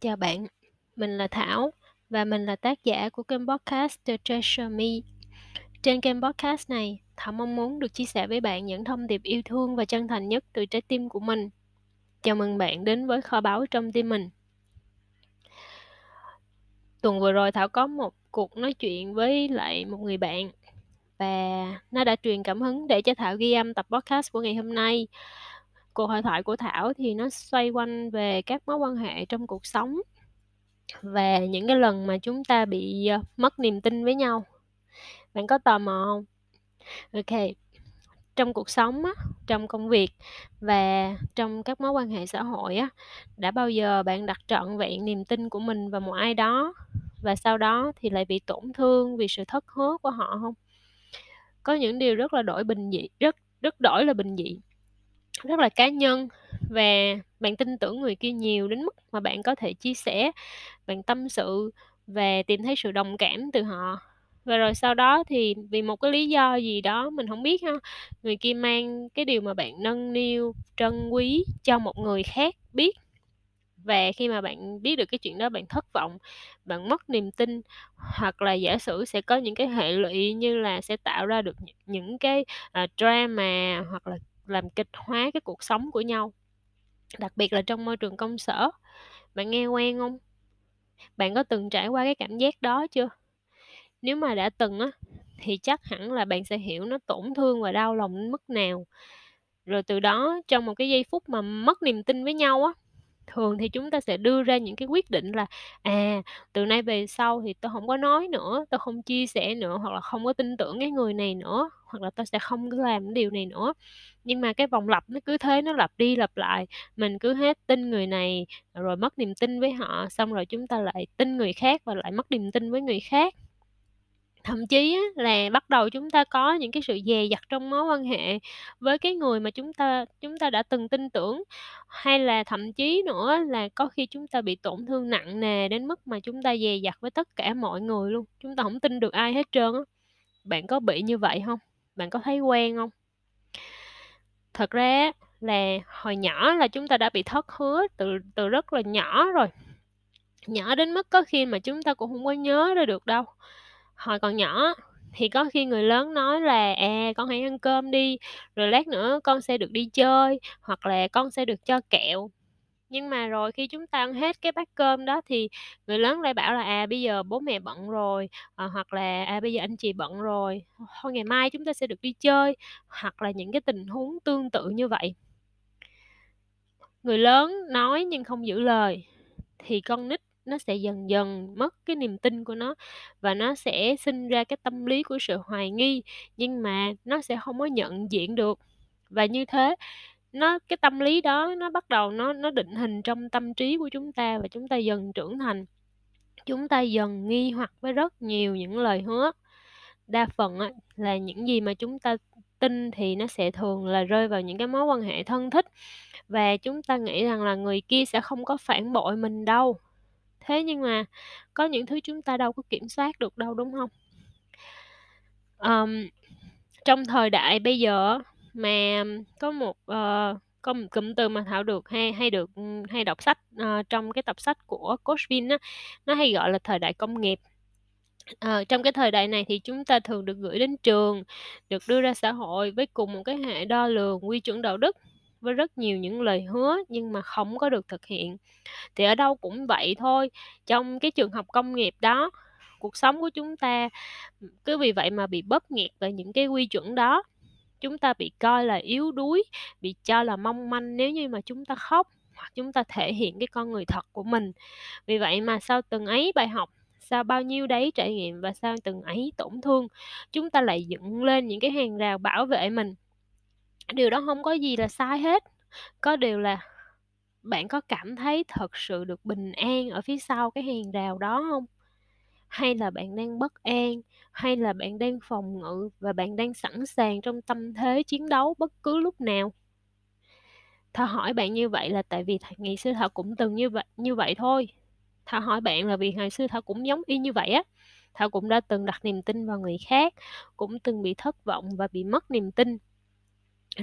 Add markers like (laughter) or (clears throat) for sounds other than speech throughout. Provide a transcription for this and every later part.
Chào bạn, mình là Thảo và mình là tác giả của kênh podcast The Treasure Me. Trên kênh podcast này, Thảo mong muốn được chia sẻ với bạn những thông điệp yêu thương và chân thành nhất từ trái tim của mình. Chào mừng bạn đến với kho báu trong tim mình. Tuần vừa rồi Thảo có một cuộc nói chuyện với lại một người bạn và nó đã truyền cảm hứng để cho Thảo ghi âm tập podcast của ngày hôm nay. Cuộc hội thoại của Thảo thì nó xoay quanh về các mối quan hệ trong cuộc sống và những cái lần mà chúng ta bị ờ, mất niềm tin với nhau. Bạn có tò mò không? Ok trong cuộc sống á, trong công việc và trong các mối quan hệ xã hội á đã bao giờ bạn đặt trọn vẹn niềm tin của mình vào một ai đó và sau đó thì lại bị tổn thương vì sự thất hứa của họ không? Có những điều rất là đổi bình dị rất rất đổi là bình dị rất là cá nhân và bạn tin tưởng người kia nhiều đến mức mà bạn có thể chia sẻ bạn tâm sự và tìm thấy sự đồng cảm từ họ. Và rồi sau đó thì vì một cái lý do gì đó mình không biết ha người kia mang cái điều mà bạn nâng niu trân quý cho một người khác biết. Và khi mà bạn biết được cái chuyện đó bạn thất vọng bạn mất niềm tin hoặc là giả sử sẽ có những cái hệ lụy như là sẽ tạo ra được những cái uh, drama hoặc là làm kịch hóa cái cuộc sống của nhau, đặc biệt là trong môi trường công sở. Bạn nghe quen không? Bạn có từng trải qua cái cảm giác đó chưa? Nếu mà đã từng á, thì chắc hẳn là bạn sẽ hiểu nó tổn thương và đau lòng đến mức nào. Rồi từ đó, trong một cái giây phút mà mất niềm tin với nhau á thường thì chúng ta sẽ đưa ra những cái quyết định là à từ nay về sau thì tôi không có nói nữa tôi không chia sẻ nữa, hoặc là không có tin tưởng cái người này nữa, hoặc là tôi sẽ không có làm điều này nữa. Nhưng mà cái vòng lặp nó cứ thế, nó lặp đi lặp lại, mình cứ hết tin người này, rồi mất niềm tin với họ, xong rồi chúng ta lại tin người khác và lại mất niềm tin với người khác thậm chí á, là bắt đầu chúng ta có những cái sự dè dặt trong mối quan hệ với cái người mà chúng ta chúng ta đã từng tin tưởng. Hay là thậm chí nữa là có khi chúng ta bị tổn thương nặng nề đến mức mà chúng ta dè dặt với tất cả mọi người luôn chúng ta không tin được ai hết trơn á. Bạn có bị như vậy không bạn có thấy quen không thật ra là hồi nhỏ là chúng ta đã bị thất hứa từ từ rất là nhỏ rồi. Nhỏ đến mức có khi mà chúng ta cũng không có nhớ ra được đâu hồi còn nhỏ thì có khi người lớn nói là à con hãy ăn cơm đi rồi lát nữa con sẽ được đi chơi hoặc là con sẽ được cho kẹo. Nhưng mà rồi khi chúng ta ăn hết cái bát cơm đó thì người lớn lại bảo là à bây giờ bố mẹ bận rồi à, hoặc là à bây giờ anh chị bận rồi thôi ngày mai chúng ta sẽ được đi chơi. Hoặc là những cái tình huống tương tự như vậy. Người lớn nói nhưng không giữ lời thì con nít nó sẽ dần dần mất cái niềm tin của nó và nó sẽ sinh ra cái tâm lý của sự hoài nghi nhưng mà nó sẽ không có nhận diện được. Và như thế nó cái tâm lý đó nó bắt đầu nó nó định hình trong tâm trí của chúng ta và chúng ta dần trưởng thành. Chúng ta dần nghi hoặc với rất nhiều những lời hứa. Đa phần á, là những gì mà chúng ta tin thì nó sẽ thường là rơi vào những cái mối quan hệ thân thích và chúng ta nghĩ rằng là người kia sẽ không có phản bội mình đâu thế nhưng mà có những thứ chúng ta đâu có kiểm soát được đâu đúng không? Um, trong thời đại bây giờ mà có một uh, có một cụm từ mà thảo được hay hay được ừ, hay đọc sách uh, trong cái tập sách của coach Vin á nó hay gọi là thời đại công nghiệp. À, trong cái thời đại này thì chúng ta thường được gửi đến trường, được đưa ra xã hội với cùng một cái hệ đo lường quy chuẩn đạo đức với rất nhiều những lời hứa nhưng mà không có được thực hiện. Thì ở đâu cũng vậy thôi, trong cái trường học công nghiệp đó, cuộc sống của chúng ta cứ vì vậy mà bị bóp nghẹt bởi những cái quy chuẩn đó. Chúng ta bị coi là yếu đuối, bị cho là mong manh nếu như mà chúng ta khóc hoặc chúng ta thể hiện cái con người thật của mình. Vì vậy mà sau từng ấy bài học sau bao nhiêu đấy trải nghiệm và sau từng ấy tổn thương chúng ta lại dựng lên những cái hàng rào bảo vệ mình điều đó không có gì là sai hết có điều là bạn có cảm thấy thật sự được bình an ở phía sau cái hàng rào đó không hay là bạn đang bất an hay là bạn đang phòng ngự và bạn đang sẵn sàng trong tâm thế chiến đấu bất cứ lúc nào thà hỏi bạn như vậy là tại vì ngày xưa thảo cũng từng như vậy như vậy thôi Thảo hỏi bạn là vì ngày xưa Thảo cũng giống y như vậy á. Thảo cũng đã từng đặt niềm tin vào người khác, cũng từng bị thất vọng và bị mất niềm tin.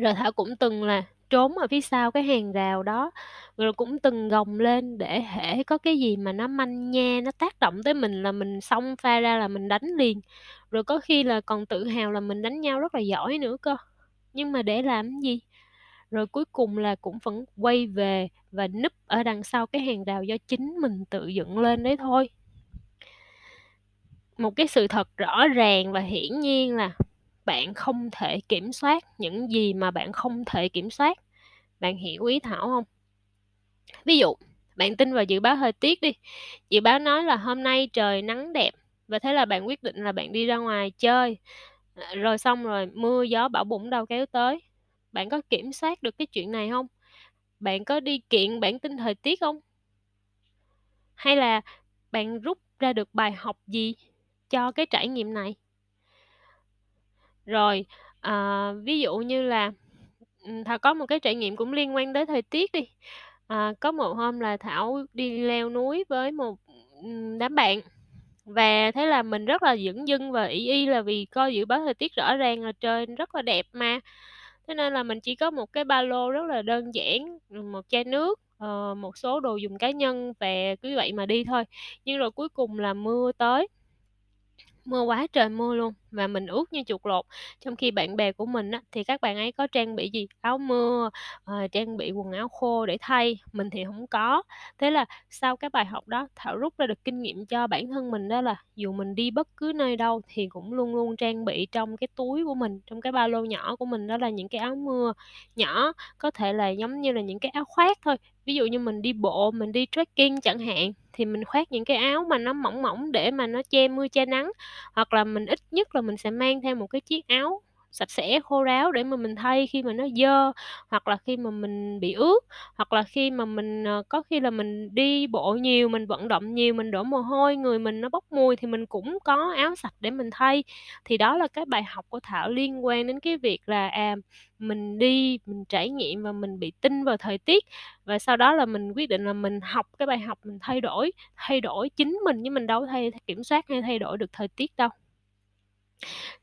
Rồi Thảo cũng từng là trốn ở phía sau cái hàng rào đó, rồi cũng từng gồng lên để hễ có cái gì mà nó manh nha, nó tác động tới mình là mình xông pha ra là mình đánh liền, rồi có khi là còn tự hào là mình đánh nhau rất là giỏi nữa cơ. Nhưng mà để làm gì? Rồi cuối cùng là cũng vẫn quay về và núp ở đằng sau cái hàng rào do chính mình tự dựng lên đấy thôi. Một cái sự thật rõ ràng và hiển nhiên là bạn không thể kiểm soát những gì mà bạn không thể kiểm soát. Bạn hiểu ý Thảo không? Ví dụ, bạn tin vào dự báo thời tiết đi, dự báo nói là hôm nay trời nắng đẹp và thế là bạn quyết định là bạn đi ra ngoài chơi, à, rồi xong rồi mưa gió bão bụng đâu kéo tới. Bạn có kiểm soát được cái chuyện này không? Bạn có đi kiện bản tin thời tiết không? Hay là bạn rút ra được bài học gì cho cái trải nghiệm này? Rồi, à, ví dụ như là, ừm, Thảo có một cái trải nghiệm cũng liên quan tới thời tiết đi. À, có một hôm là Thảo đi leo núi với một, ừm, đám bạn, và thế là mình rất là dửng dưng và ỷ y là vì coi dự báo thời tiết rõ ràng là trời rất là đẹp mà. Thế nên là mình chỉ có một cái ba lô rất là đơn giản, ừm, một chai nước, ờ, một số đồ dùng cá nhân và cứ vậy mà đi thôi. Nhưng rồi cuối cùng là mưa tới. Mưa quá trời mưa luôn và mình ướt như chuột lột. Trong khi bạn bè của mình á, thì các bạn ấy có trang bị gì? Áo mưa, ờ, trang bị quần áo khô để thay, mình thì không có. Thế là sau cái bài học đó, Thảo rút ra được kinh nghiệm cho bản thân mình đó là dù mình đi bất cứ nơi đâu thì cũng luôn luôn trang bị trong cái túi của mình, trong cái ba lô nhỏ của mình đó là những cái áo mưa nhỏ, có thể là giống như là những cái áo khoác thôi. Ví dụ như mình đi bộ, mình đi trekking chẳng hạn, thì mình khoác những cái áo mà nó mỏng mỏng để mà nó che mưa che nắng, hoặc là mình ít nhất là mình sẽ mang theo một cái chiếc áo sạch sẽ, khô ráo để mà mình thay khi mà nó dơ, hoặc là khi mà mình bị ướt, hoặc là khi mà mình, ờ, có khi là mình đi bộ nhiều, mình vận động nhiều, mình đổ mồ hôi, người mình nó bốc mùi thì mình cũng có áo sạch để mình thay. Thì đó là cái bài học của Thảo liên quan đến cái việc là, à, mình đi, mình trải nghiệm và mình bị tin vào thời tiết, và sau đó là mình quyết định là mình học cái bài học mình thay đổi, thay đổi chính mình chứ mình đâu thay kiểm soát hay thay đổi được thời tiết đâu.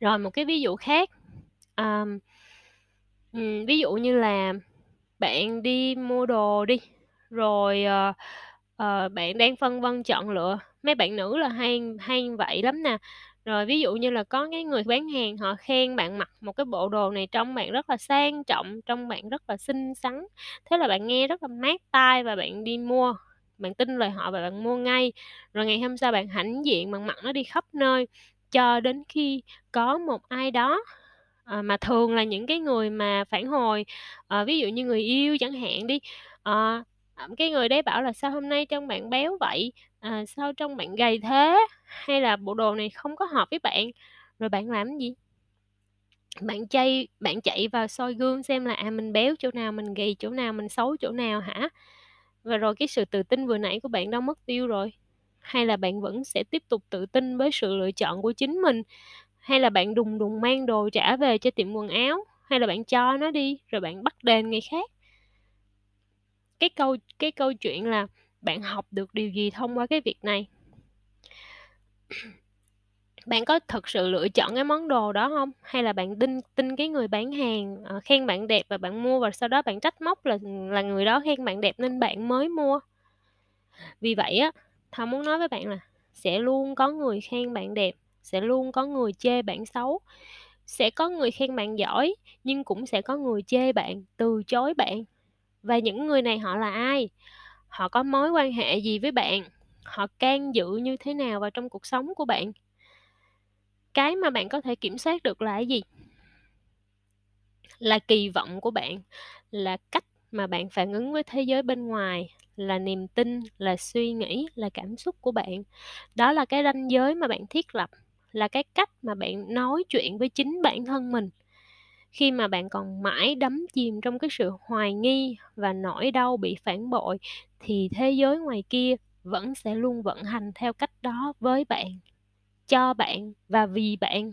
Rồi một cái ví dụ khác, um, um, ví dụ như là bạn đi mua đồ đi, rồi, uh, uh, bạn đang phân vân chọn lựa, mấy bạn nữ là hay hay vậy lắm nè. Rồi ví dụ như là có cái người bán hàng họ khen bạn mặc một cái bộ đồ này trông bạn rất là sang trọng, trông bạn rất là xinh xắn, thế là bạn nghe rất là mát tai và bạn đi mua, bạn tin lời họ và bạn mua ngay. Rồi ngày hôm sau bạn hãnh diện bạn mặc nó đi khắp nơi, cho đến khi có một ai đó, à, mà thường là những cái người mà phản hồi, à, ví dụ như người yêu chẳng hạn đi, à, cái người đấy bảo là "Sao hôm nay trông bạn béo vậy? À, sao trông bạn gầy thế? Hay là bộ đồ này không có hợp với bạn?" Rồi bạn làm gì? Bạn chay bạn chạy vào soi gương xem là, à, mình béo chỗ nào, mình gầy chỗ nào, mình xấu chỗ nào hả? Và rồi cái sự tự tin vừa nãy của bạn đâu mất tiêu rồi? Hay là bạn vẫn sẽ tiếp tục tự tin với sự lựa chọn của chính mình? Hay là bạn đùng đùng mang đồ trả về cho tiệm quần áo? Hay là bạn cho nó đi rồi bạn bắt đền người khác? Cái câu cái câu chuyện là bạn học được điều gì thông qua cái việc này? (clears throat) Bạn có thực sự lựa chọn cái món đồ đó không? Hay là bạn tin tin cái người bán hàng, uh, khen bạn đẹp và bạn mua và sau đó bạn trách móc là, là người đó khen bạn đẹp nên bạn mới mua? Vì vậy á, Thảo muốn nói với bạn là sẽ luôn có người khen bạn đẹp, sẽ luôn có người chê bạn xấu, sẽ có người khen bạn giỏi, nhưng cũng sẽ có người chê bạn, từ chối bạn. Và những người này họ là ai? Họ có mối quan hệ gì với bạn? Họ can dự như thế nào vào trong cuộc sống của bạn? Cái mà bạn có thể kiểm soát được là cái gì? Là kỳ vọng của bạn, là cách mà bạn phản ứng với thế giới bên ngoài, là niềm tin, là suy nghĩ, là cảm xúc của bạn. Đó là cái ranh giới mà bạn thiết lập, là cái cách mà bạn nói chuyện với chính bản thân mình. Khi mà bạn còn mãi đắm chìm trong cái sự hoài nghi và nỗi đau bị phản bội, thì thế giới ngoài kia vẫn sẽ luôn vận hành theo cách đó với bạn, cho bạn và vì bạn.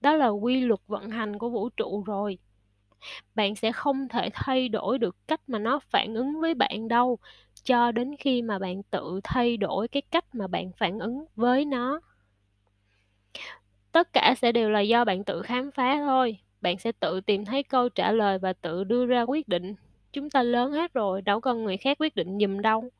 Đó là quy luật vận hành của vũ trụ rồi. Bạn sẽ không thể thay đổi được cách mà nó phản ứng với bạn đâu, cho đến khi mà bạn tự thay đổi cái cách mà bạn phản ứng với nó. Tất cả sẽ đều là do bạn tự khám phá thôi. bạn sẽ tự tìm thấy câu trả lời và tự đưa ra quyết định. Chúng ta lớn hết rồi, đâu cần người khác quyết định giùm đâu.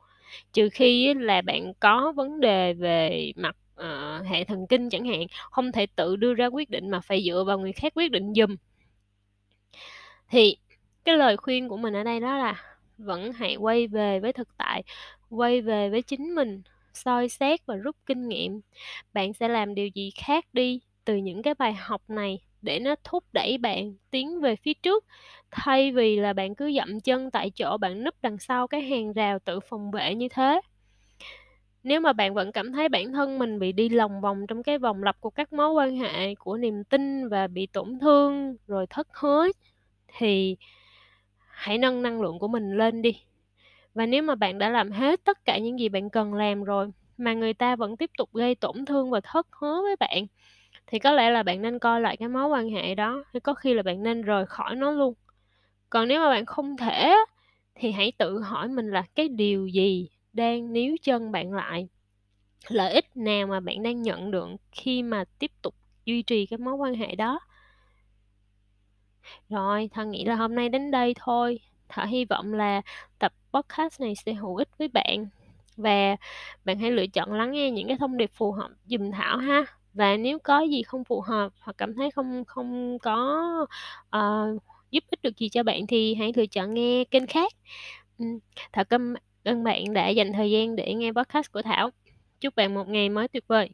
Trừ khi là bạn có vấn đề về mặt, uh, hệ thần kinh chẳng hạn, không thể tự đưa ra quyết định mà phải dựa vào người khác quyết định giùm. Thì cái lời khuyên của mình ở đây đó là vẫn hãy quay về với thực tại, quay về với chính mình, soi xét và rút kinh nghiệm. Bạn sẽ làm điều gì khác đi từ những cái bài học này để nó thúc đẩy bạn tiến về phía trước, thay vì là bạn cứ dậm chân tại chỗ, bạn núp đằng sau cái hàng rào tự phòng vệ như thế. Nếu mà bạn vẫn cảm thấy bản thân mình bị đi lòng vòng trong cái vòng lặp của các mối quan hệ, của niềm tin và bị tổn thương, rồi thất hứa thì hãy nâng năng lượng của mình lên đi. Và nếu mà bạn đã làm hết tất cả những gì bạn cần làm rồi, mà người ta vẫn tiếp tục gây tổn thương và thất hứa với bạn, thì có lẽ là bạn nên coi lại cái mối quan hệ đó, hay có khi là bạn nên rời khỏi nó luôn. Còn nếu mà bạn không thể thì hãy tự hỏi mình là cái điều gì đang níu chân bạn lại? Lợi ích nào mà bạn đang nhận được khi mà tiếp tục duy trì cái mối quan hệ đó? Rồi, Thân nghĩ là hôm nay đến đây thôi. Thảo hy vọng là tập podcast này sẽ hữu ích với bạn. Và bạn hãy lựa chọn lắng nghe những cái thông điệp phù hợp dùm Thảo ha. Và nếu có gì không phù hợp hoặc cảm thấy không không có, uh, giúp ích được gì cho bạn thì hãy lựa chọn nghe kênh khác. Thảo cảm ơn bạn đã dành thời gian để nghe podcast của Thảo. Chúc bạn một ngày mới tuyệt vời.